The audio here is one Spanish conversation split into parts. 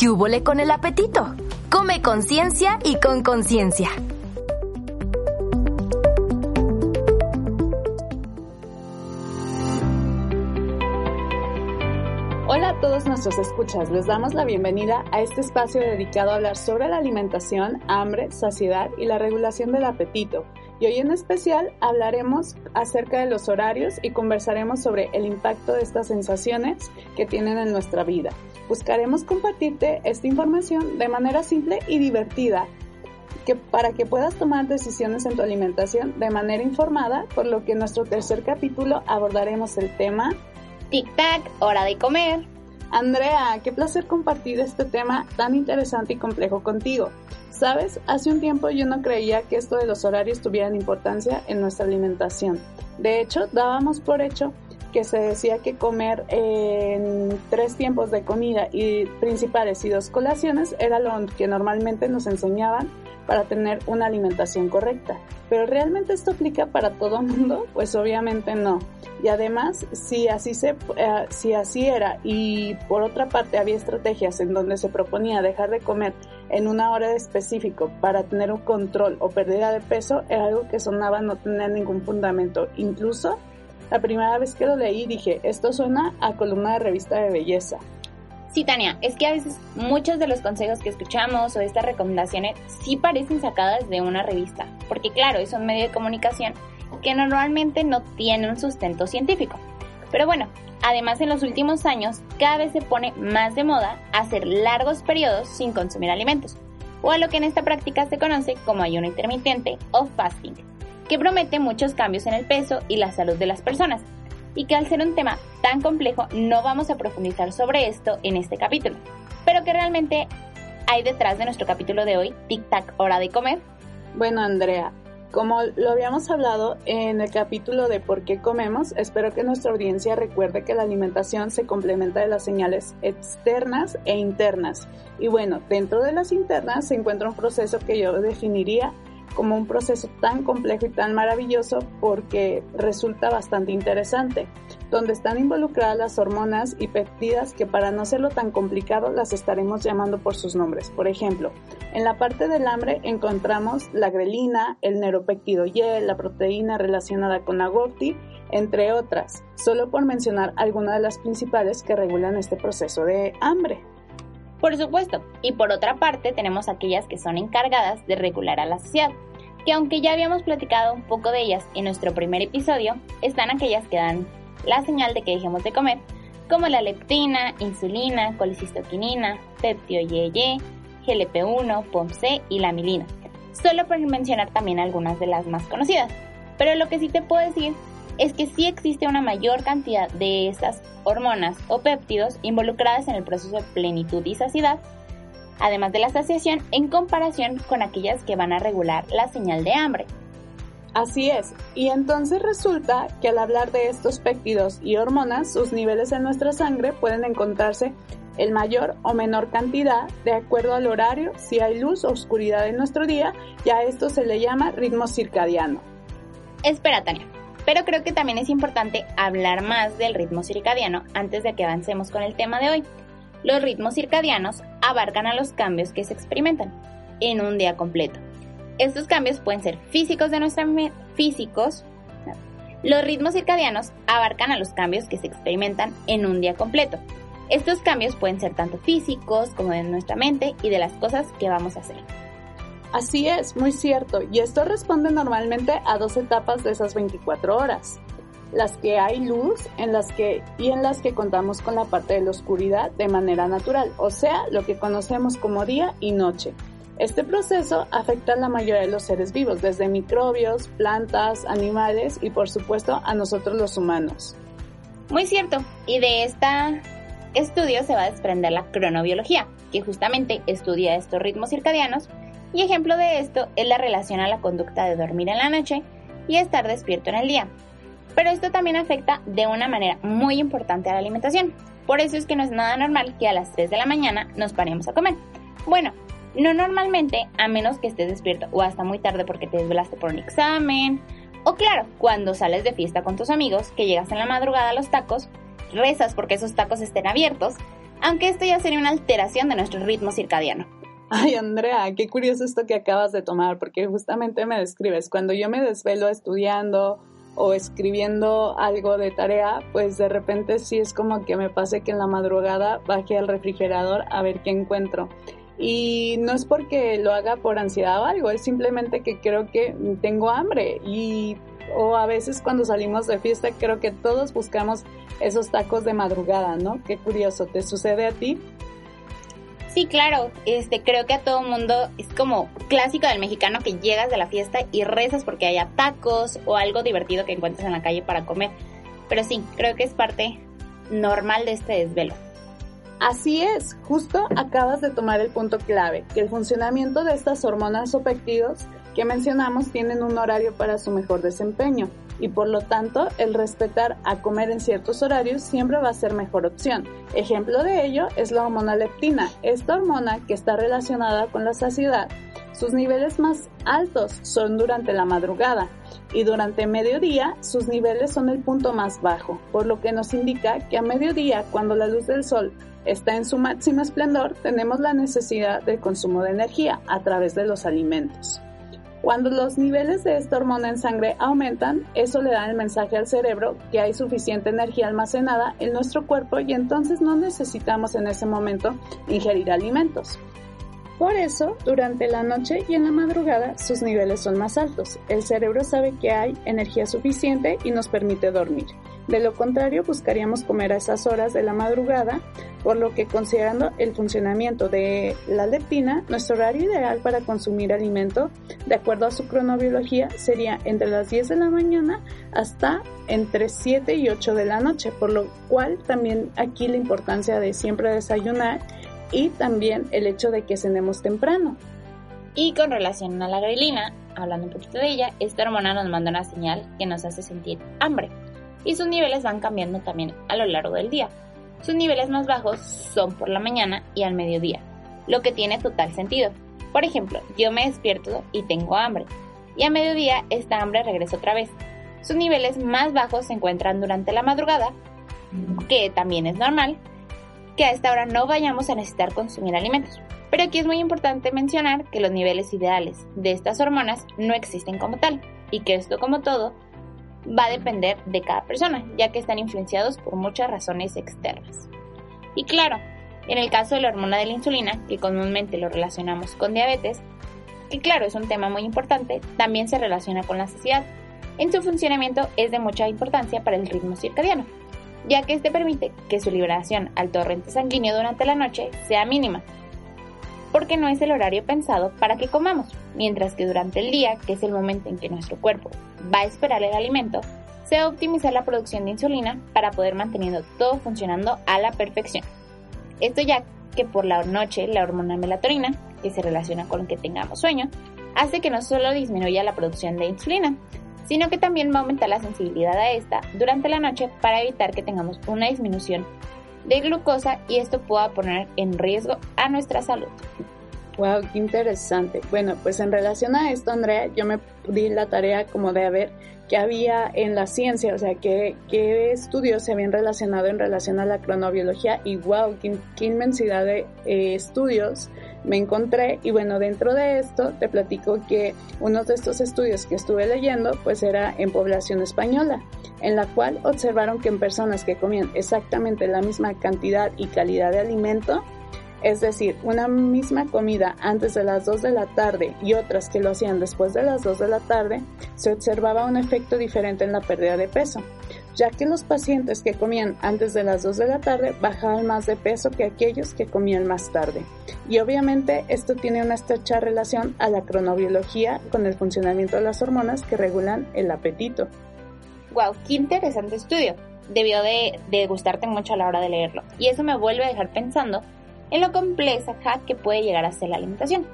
¿Qué con el apetito? Come con ciencia y con conciencia. Hola a todos nuestros escuchas, les damos la bienvenida a este espacio dedicado a hablar sobre la alimentación, hambre, saciedad y la regulación del apetito. Y hoy en especial hablaremos acerca de los horarios y conversaremos sobre el impacto de estas sensaciones que tienen en nuestra vida. Buscaremos compartirte esta información de manera simple y divertida que para que puedas tomar decisiones en tu alimentación de manera informada, por lo que en nuestro tercer capítulo abordaremos el tema Tic-tac, hora de comer. Andrea, qué placer compartir este tema tan interesante y complejo contigo. Sabes, hace un tiempo yo no creía que esto de los horarios tuvieran importancia en nuestra alimentación. De hecho, dábamos por hecho que se decía que comer en tres tiempos de comida y principales y dos colaciones era lo que normalmente nos enseñaban para tener una alimentación correcta. Pero ¿realmente esto aplica para todo el mundo? Pues obviamente no. Y además, si así, se, eh, si así era y por otra parte había estrategias en donde se proponía dejar de comer en una hora específico para tener un control o pérdida de peso, era algo que sonaba no tener ningún fundamento. Incluso la primera vez que lo leí dije, esto suena a columna de revista de belleza. Sí, Tania, es que a veces muchos de los consejos que escuchamos o estas recomendaciones sí parecen sacadas de una revista, porque claro, es un medio de comunicación que normalmente no tiene un sustento científico. Pero bueno, además en los últimos años cada vez se pone más de moda hacer largos periodos sin consumir alimentos, o a lo que en esta práctica se conoce como ayuno intermitente o fasting, que promete muchos cambios en el peso y la salud de las personas, y que al ser un tema tan complejo no vamos a profundizar sobre esto en este capítulo, pero que realmente hay detrás de nuestro capítulo de hoy, Tic Tac, hora de comer. Bueno, Andrea, como lo habíamos hablado en el capítulo de por qué comemos, espero que nuestra audiencia recuerde que la alimentación se complementa de las señales externas e internas. Y bueno, dentro de las internas se encuentra un proceso que yo definiría como un proceso tan complejo y tan maravilloso porque resulta bastante interesante, donde están involucradas las hormonas y péptidas que para no hacerlo tan complicado las estaremos llamando por sus nombres. Por ejemplo, en la parte del hambre encontramos la grelina, el neuropéptido Y, la proteína relacionada con la GOTI, entre otras, solo por mencionar algunas de las principales que regulan este proceso de hambre. Por supuesto, y por otra parte tenemos aquellas que son encargadas de regular a la saciedad, que aunque ya habíamos platicado un poco de ellas en nuestro primer episodio, están aquellas que dan la señal de que dejemos de comer, como la leptina, insulina, colicistoquinina, peptio YY, GLP-1, POMC y la milina, solo por mencionar también algunas de las más conocidas. Pero lo que sí te puedo decir es que sí existe una mayor cantidad de estas hormonas o péptidos involucradas en el proceso de plenitud y saciedad, además de la saciación, en comparación con aquellas que van a regular la señal de hambre. Así es, y entonces resulta que al hablar de estos péptidos y hormonas, sus niveles en nuestra sangre pueden encontrarse en mayor o menor cantidad de acuerdo al horario, si hay luz o oscuridad en nuestro día, y a esto se le llama ritmo circadiano. Espera, Tania, pero creo que también es importante hablar más del ritmo circadiano antes de que avancemos con el tema de hoy. Los ritmos circadianos abarcan a los cambios que se experimentan en un día completo. Estos cambios pueden ser físicos de nuestra físicos. Los ritmos circadianos abarcan a los cambios que se experimentan en un día completo. Estos cambios pueden ser tanto físicos como de nuestra mente y de las cosas que vamos a hacer. Así es, muy cierto, y esto responde normalmente a dos etapas de esas 24 horas. Las que hay luz en las que, y en las que contamos con la parte de la oscuridad de manera natural, o sea, lo que conocemos como día y noche. Este proceso afecta a la mayoría de los seres vivos, desde microbios, plantas, animales y por supuesto a nosotros los humanos. Muy cierto, y de este estudio se va a desprender la cronobiología, que justamente estudia estos ritmos circadianos y ejemplo de esto es la relación a la conducta de dormir en la noche y estar despierto en el día. Pero esto también afecta de una manera muy importante a la alimentación. Por eso es que no es nada normal que a las 3 de la mañana nos paremos a comer. Bueno, no normalmente, a menos que estés despierto o hasta muy tarde porque te desvelaste por un examen. O claro, cuando sales de fiesta con tus amigos, que llegas en la madrugada a los tacos, rezas porque esos tacos estén abiertos, aunque esto ya sería una alteración de nuestro ritmo circadiano. Ay, Andrea, qué curioso esto que acabas de tomar, porque justamente me describes, cuando yo me desvelo estudiando o escribiendo algo de tarea, pues de repente sí es como que me pase que en la madrugada baje al refrigerador a ver qué encuentro. Y no es porque lo haga por ansiedad o algo, es simplemente que creo que tengo hambre y o a veces cuando salimos de fiesta creo que todos buscamos esos tacos de madrugada, ¿no? Qué curioso, ¿te sucede a ti? Sí, claro, este creo que a todo mundo es como clásico del mexicano que llegas de la fiesta y rezas porque haya tacos o algo divertido que encuentres en la calle para comer. Pero sí, creo que es parte normal de este desvelo. Así es, justo acabas de tomar el punto clave, que el funcionamiento de estas hormonas o péptidos que mencionamos tienen un horario para su mejor desempeño y por lo tanto el respetar a comer en ciertos horarios siempre va a ser mejor opción. Ejemplo de ello es la hormona leptina, esta hormona que está relacionada con la saciedad. Sus niveles más altos son durante la madrugada y durante mediodía sus niveles son el punto más bajo, por lo que nos indica que a mediodía, cuando la luz del sol está en su máximo esplendor, tenemos la necesidad del consumo de energía a través de los alimentos. Cuando los niveles de esta hormona en sangre aumentan, eso le da el mensaje al cerebro que hay suficiente energía almacenada en nuestro cuerpo y entonces no necesitamos en ese momento ingerir alimentos. Por eso, durante la noche y en la madrugada sus niveles son más altos. El cerebro sabe que hay energía suficiente y nos permite dormir. De lo contrario, buscaríamos comer a esas horas de la madrugada, por lo que considerando el funcionamiento de la leptina, nuestro horario ideal para consumir alimento, de acuerdo a su cronobiología, sería entre las 10 de la mañana hasta entre 7 y 8 de la noche, por lo cual también aquí la importancia de siempre desayunar y también el hecho de que cenemos temprano. Y con relación a la grelina, hablando un poquito de ella, esta hormona nos manda una señal que nos hace sentir hambre y sus niveles van cambiando también a lo largo del día. Sus niveles más bajos son por la mañana y al mediodía, lo que tiene total sentido. Por ejemplo, yo me despierto y tengo hambre, y a mediodía esta hambre regresa otra vez. Sus niveles más bajos se encuentran durante la madrugada, que también es normal, que a esta hora no vayamos a necesitar consumir alimentos. Pero aquí es muy importante mencionar que los niveles ideales de estas hormonas no existen como tal, y que esto como todo va a depender de cada persona, ya que están influenciados por muchas razones externas. Y claro, en el caso de la hormona de la insulina, que comúnmente lo relacionamos con diabetes, que claro es un tema muy importante, también se relaciona con la saciedad. En su funcionamiento es de mucha importancia para el ritmo circadiano, ya que este permite que su liberación al torrente sanguíneo durante la noche sea mínima, porque no es el horario pensado para que comamos, mientras que durante el día, que es el momento en que nuestro cuerpo va a esperar el alimento, se va a optimizar la producción de insulina para poder manteniendo todo funcionando a la perfección. Esto ya que por la noche la hormona melatonina, que se relaciona con que tengamos sueño, hace que no solo disminuya la producción de insulina, sino que también va a aumentar la sensibilidad a esta durante la noche para evitar que tengamos una disminución de glucosa y esto pueda poner en riesgo a nuestra salud. Wow, qué interesante. Bueno, pues en relación a esto, Andrea, yo me di la tarea como de ver qué había en la ciencia, o sea, qué, qué estudios se habían relacionado en relación a la cronobiología y wow, qué, inmensidad de eh, estudios me encontré y bueno, dentro de esto te platico que uno de estos estudios que estuve leyendo pues era en población española, en la cual observaron que en personas que comían exactamente la misma cantidad y calidad de alimento, es decir, una misma comida antes de las 2 de la tarde y otras que lo hacían después de las 2 de la tarde, se observaba un efecto diferente en la pérdida de peso, ya que los pacientes que comían antes de las 2 de la tarde bajaban más de peso que aquellos que comían más tarde. Y obviamente esto tiene una estrecha relación a la cronobiología con el funcionamiento de las hormonas que regulan el apetito. ¡Wow! ¡Qué interesante estudio! Debió de, de gustarte mucho a la hora de leerlo. Y eso me vuelve a dejar pensando en lo compleja que puede llegar a ser la alimentación.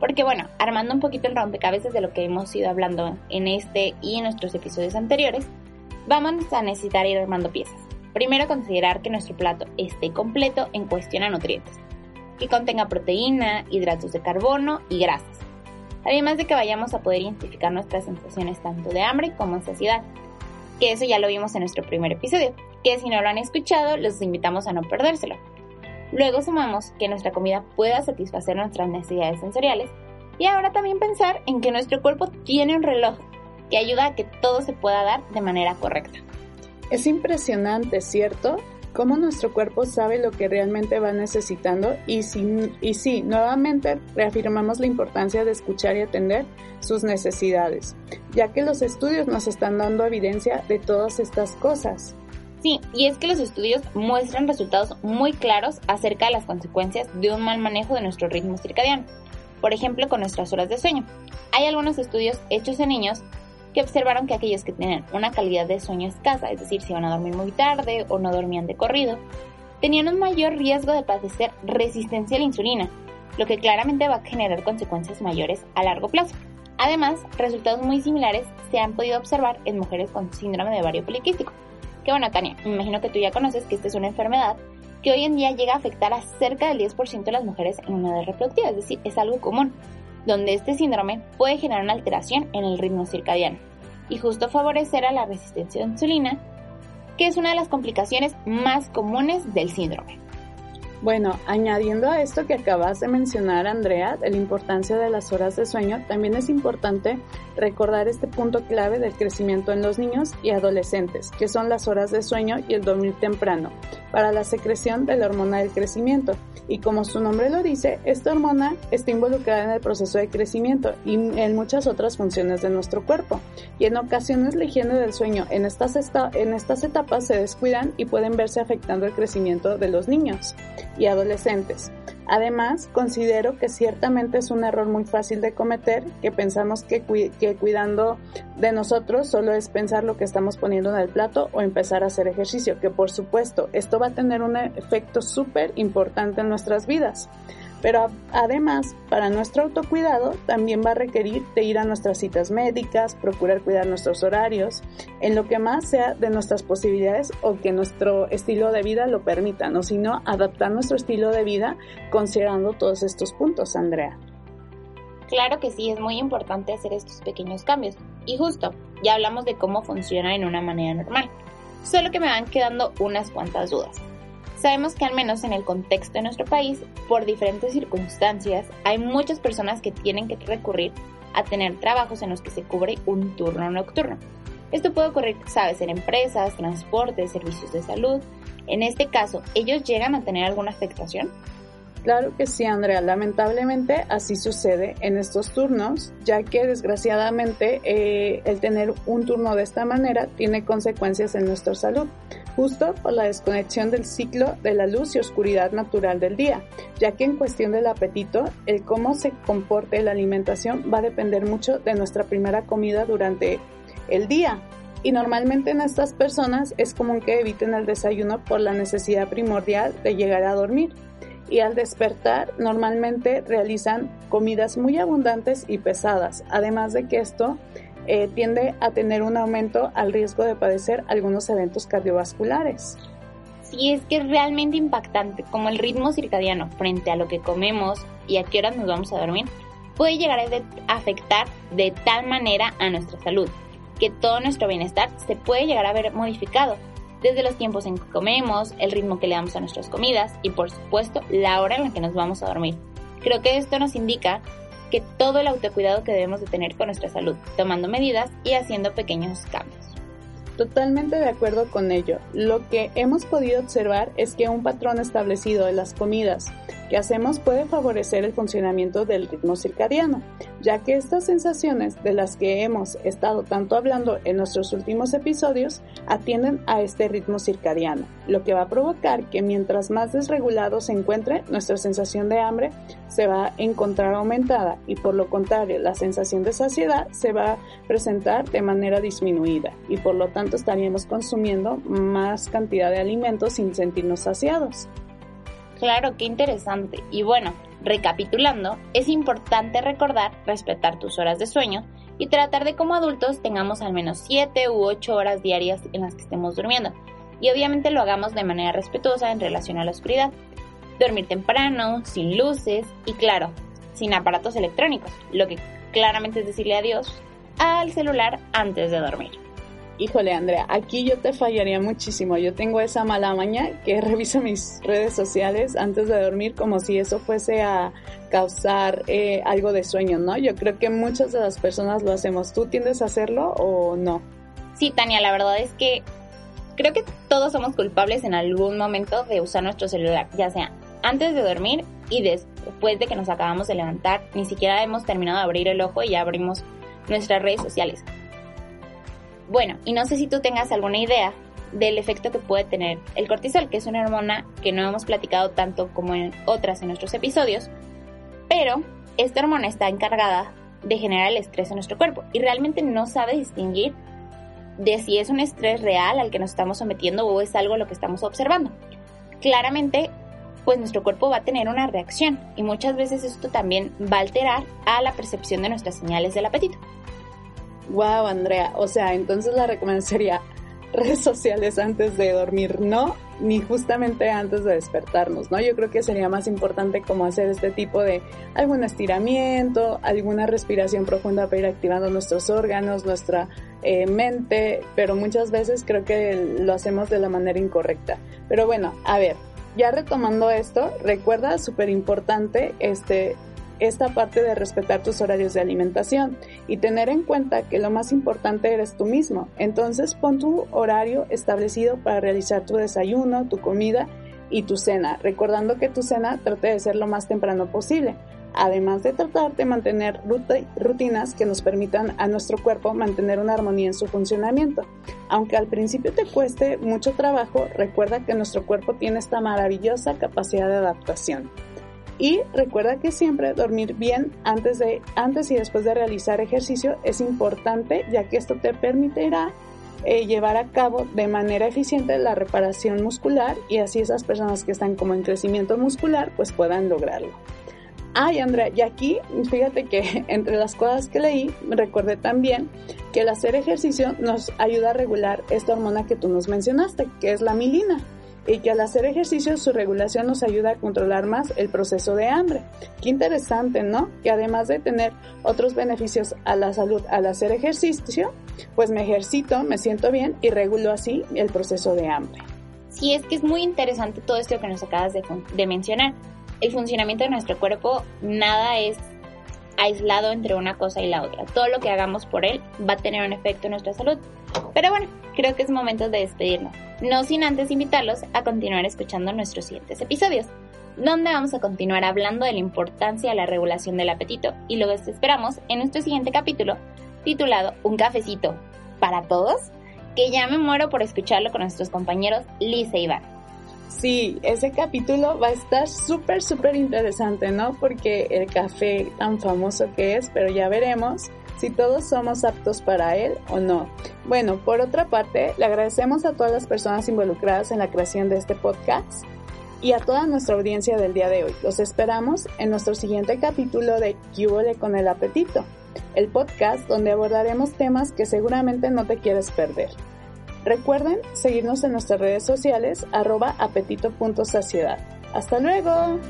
Porque bueno, armando un poquito el rompecabezas de lo que hemos ido hablando en este y en nuestros episodios anteriores, vamos a necesitar ir armando piezas. Primero considerar que nuestro plato esté completo en cuestión a nutrientes, que contenga proteína, hidratos de carbono y grasas. Además de que vayamos a poder identificar nuestras sensaciones tanto de hambre como de saciedad, que eso ya lo vimos en nuestro primer episodio, que si no lo han escuchado los invitamos a no perdérselo. Luego sumamos que nuestra comida pueda satisfacer nuestras necesidades sensoriales y ahora también pensar en que nuestro cuerpo tiene un reloj que ayuda a que todo se pueda dar de manera correcta. Es impresionante, ¿cierto? Cómo nuestro cuerpo sabe lo que realmente va necesitando y sí, y sí, nuevamente reafirmamos la importancia de escuchar y atender sus necesidades, ya que los estudios nos están dando evidencia de todas estas cosas. Sí, y es que los estudios muestran resultados muy claros acerca de las consecuencias de un mal manejo de nuestro ritmo circadiano, por ejemplo con nuestras horas de sueño. Hay algunos estudios hechos en niños que observaron que aquellos que tenían una calidad de sueño escasa, es decir, si iban a dormir muy tarde o no dormían de corrido, tenían un mayor riesgo de padecer resistencia a la insulina, lo que claramente va a generar consecuencias mayores a largo plazo. Además, resultados muy similares se han podido observar en mujeres con síndrome de ovario poliquístico. Que bueno, Tania, me imagino que tú ya conoces que esta es una enfermedad que hoy en día llega a afectar a cerca del 10% de las mujeres en una edad reproductiva, es decir, es algo común donde este síndrome puede generar una alteración en el ritmo circadiano y justo favorecer a la resistencia a insulina, que es una de las complicaciones más comunes del síndrome. Bueno, añadiendo a esto que acabas de mencionar, Andrea, de la importancia de las horas de sueño, también es importante recordar este punto clave del crecimiento en los niños y adolescentes, que son las horas de sueño y el dormir temprano, para la secreción de la hormona del crecimiento. Y como su nombre lo dice, esta hormona está involucrada en el proceso de crecimiento y en muchas otras funciones de nuestro cuerpo. Y en ocasiones la higiene del sueño en estas, en estas etapas se descuidan y pueden verse afectando el crecimiento de los niños y adolescentes. Además, considero que ciertamente es un error muy fácil de cometer, que pensamos que, que, cuidando de nosotros solo es pensar lo que estamos poniendo en el plato o empezar a hacer ejercicio, que por supuesto esto va a tener un efecto súper importante en nuestras vidas. Pero además, para nuestro autocuidado también va a requerir de ir a nuestras citas médicas, procurar cuidar nuestros horarios, en lo que más sea de nuestras posibilidades o que nuestro estilo de vida lo permita, no sino adaptar nuestro estilo de vida considerando todos estos puntos, Andrea. Claro que sí, es muy importante hacer estos pequeños cambios. Y justo, ya hablamos de cómo funciona en una manera normal. Solo que me van quedando unas cuantas dudas. Sabemos que al menos en el contexto de nuestro país, por diferentes circunstancias, hay muchas personas que tienen que recurrir a tener trabajos en los que se cubre un turno nocturno. Esto puede ocurrir, sabes, en empresas, transportes, servicios de salud. En este caso, ¿ellos llegan a tener alguna afectación? Claro que sí, Andrea. Lamentablemente así sucede en estos turnos, ya que desgraciadamente eh, el tener un turno de esta manera tiene consecuencias en nuestra salud, justo por la desconexión del ciclo de la luz y oscuridad natural del día, ya que en cuestión del apetito, el cómo se comporte la alimentación va a depender mucho de nuestra primera comida durante el día. Y normalmente en estas personas es común que eviten el desayuno por la necesidad primordial de llegar a dormir y al despertar normalmente realizan comidas muy abundantes y pesadas, además de que esto eh, tiende a tener un aumento al riesgo de padecer algunos eventos cardiovasculares. Sí, es que es realmente impactante como el ritmo circadiano frente a lo que comemos y a qué horas nos vamos a dormir puede llegar a afectar de tal manera a nuestra salud que todo nuestro bienestar se puede llegar a ver modificado desde los tiempos en que comemos, el ritmo que le damos a nuestras comidas y por supuesto la hora en la que nos vamos a dormir. Creo que esto nos indica que todo el autocuidado que debemos de tener con nuestra salud, tomando medidas y haciendo pequeños cambios. Totalmente de acuerdo con ello. Lo que hemos podido observar es que un patrón establecido de las comidas que hacemos puede favorecer el funcionamiento del ritmo circadiano, ya que estas sensaciones de las que hemos estado tanto hablando en nuestros últimos episodios atienden a este ritmo circadiano, lo que va a provocar que mientras más desregulado se encuentre, nuestra sensación de hambre se va a encontrar aumentada y por lo contrario, la sensación de saciedad se va a presentar de manera disminuida y por lo tanto estaríamos consumiendo más cantidad de alimentos sin sentirnos saciados. Claro, qué interesante. Y bueno, recapitulando, es importante recordar respetar tus horas de sueño y tratar de como adultos tengamos al menos 7 u 8 horas diarias en las que estemos durmiendo. Y obviamente lo hagamos de manera respetuosa en relación a la oscuridad. Dormir temprano, sin luces y claro, sin aparatos electrónicos, lo que claramente es decirle adiós al celular antes de dormir. Híjole, Andrea, aquí yo te fallaría muchísimo. Yo tengo esa mala maña que reviso mis redes sociales antes de dormir como si eso fuese a causar eh, algo de sueño, ¿no? Yo creo que muchas de las personas lo hacemos. ¿Tú tiendes a hacerlo o no? Sí, Tania, la verdad es que creo que todos somos culpables en algún momento de usar nuestro celular, ya sea antes de dormir y después de que nos acabamos de levantar. Ni siquiera hemos terminado de abrir el ojo y ya abrimos nuestras redes sociales. Bueno, y no sé si tú tengas alguna idea del efecto que puede tener el cortisol, que es una hormona que no hemos platicado tanto como en otras en nuestros episodios, pero esta hormona está encargada de generar el estrés en nuestro cuerpo y realmente no sabe distinguir de si es un estrés real al que nos estamos sometiendo o es algo lo que estamos observando. Claramente, pues nuestro cuerpo va a tener una reacción y muchas veces esto también va a alterar a la percepción de nuestras señales del apetito. Wow, Andrea. O sea, entonces la recomendación sería redes sociales antes de dormir, no, ni justamente antes de despertarnos, ¿no? Yo creo que sería más importante como hacer este tipo de algún estiramiento, alguna respiración profunda para ir activando nuestros órganos, nuestra eh, mente, pero muchas veces creo que lo hacemos de la manera incorrecta. Pero bueno, a ver, ya retomando esto, recuerda súper importante este esta parte de respetar tus horarios de alimentación y tener en cuenta que lo más importante eres tú mismo. Entonces pon tu horario establecido para realizar tu desayuno, tu comida y tu cena, recordando que tu cena trate de ser lo más temprano posible, además de tratar de mantener rutinas que nos permitan a nuestro cuerpo mantener una armonía en su funcionamiento. Aunque al principio te cueste mucho trabajo, recuerda que nuestro cuerpo tiene esta maravillosa capacidad de adaptación. Y recuerda que siempre dormir bien antes, de, antes y después de realizar ejercicio es importante ya que esto te permitirá eh, llevar a cabo de manera eficiente la reparación muscular y así esas personas que están como en crecimiento muscular pues puedan lograrlo. Ay, Andrea, y aquí fíjate que entre las cosas que leí recordé también que el hacer ejercicio nos ayuda a regular esta hormona que tú nos mencionaste, que es la milina y que al hacer ejercicio su regulación nos ayuda a controlar más el proceso de hambre. Qué interesante, ¿no? Que además de tener otros beneficios a la salud al hacer ejercicio, pues me ejercito, me siento bien y regulo así el proceso de hambre. Sí, es que es muy interesante todo esto que nos acabas de, de mencionar. El funcionamiento de nuestro cuerpo, nada es aislado entre una cosa y la otra. Todo lo que hagamos por él va a tener un efecto en nuestra salud. Pero bueno, creo que es momento de despedirnos. No sin antes invitarlos a continuar escuchando nuestros siguientes episodios, donde vamos a continuar hablando de la importancia de la regulación del apetito y luego esperamos en nuestro siguiente capítulo titulado Un cafecito para todos, que ya me muero por escucharlo con nuestros compañeros Lisa y Iván. Sí, ese capítulo va a estar súper, súper interesante, ¿no? Porque el café tan famoso que es, pero ya veremos si todos somos aptos para él o no. Bueno, por otra parte, le agradecemos a todas las personas involucradas en la creación de este podcast y a toda nuestra audiencia del día de hoy. Los esperamos en nuestro siguiente capítulo de Cúbole con el apetito, el podcast donde abordaremos temas que seguramente no te quieres perder. Recuerden seguirnos en nuestras redes sociales arroba apetito.saciedad. ¡Hasta luego!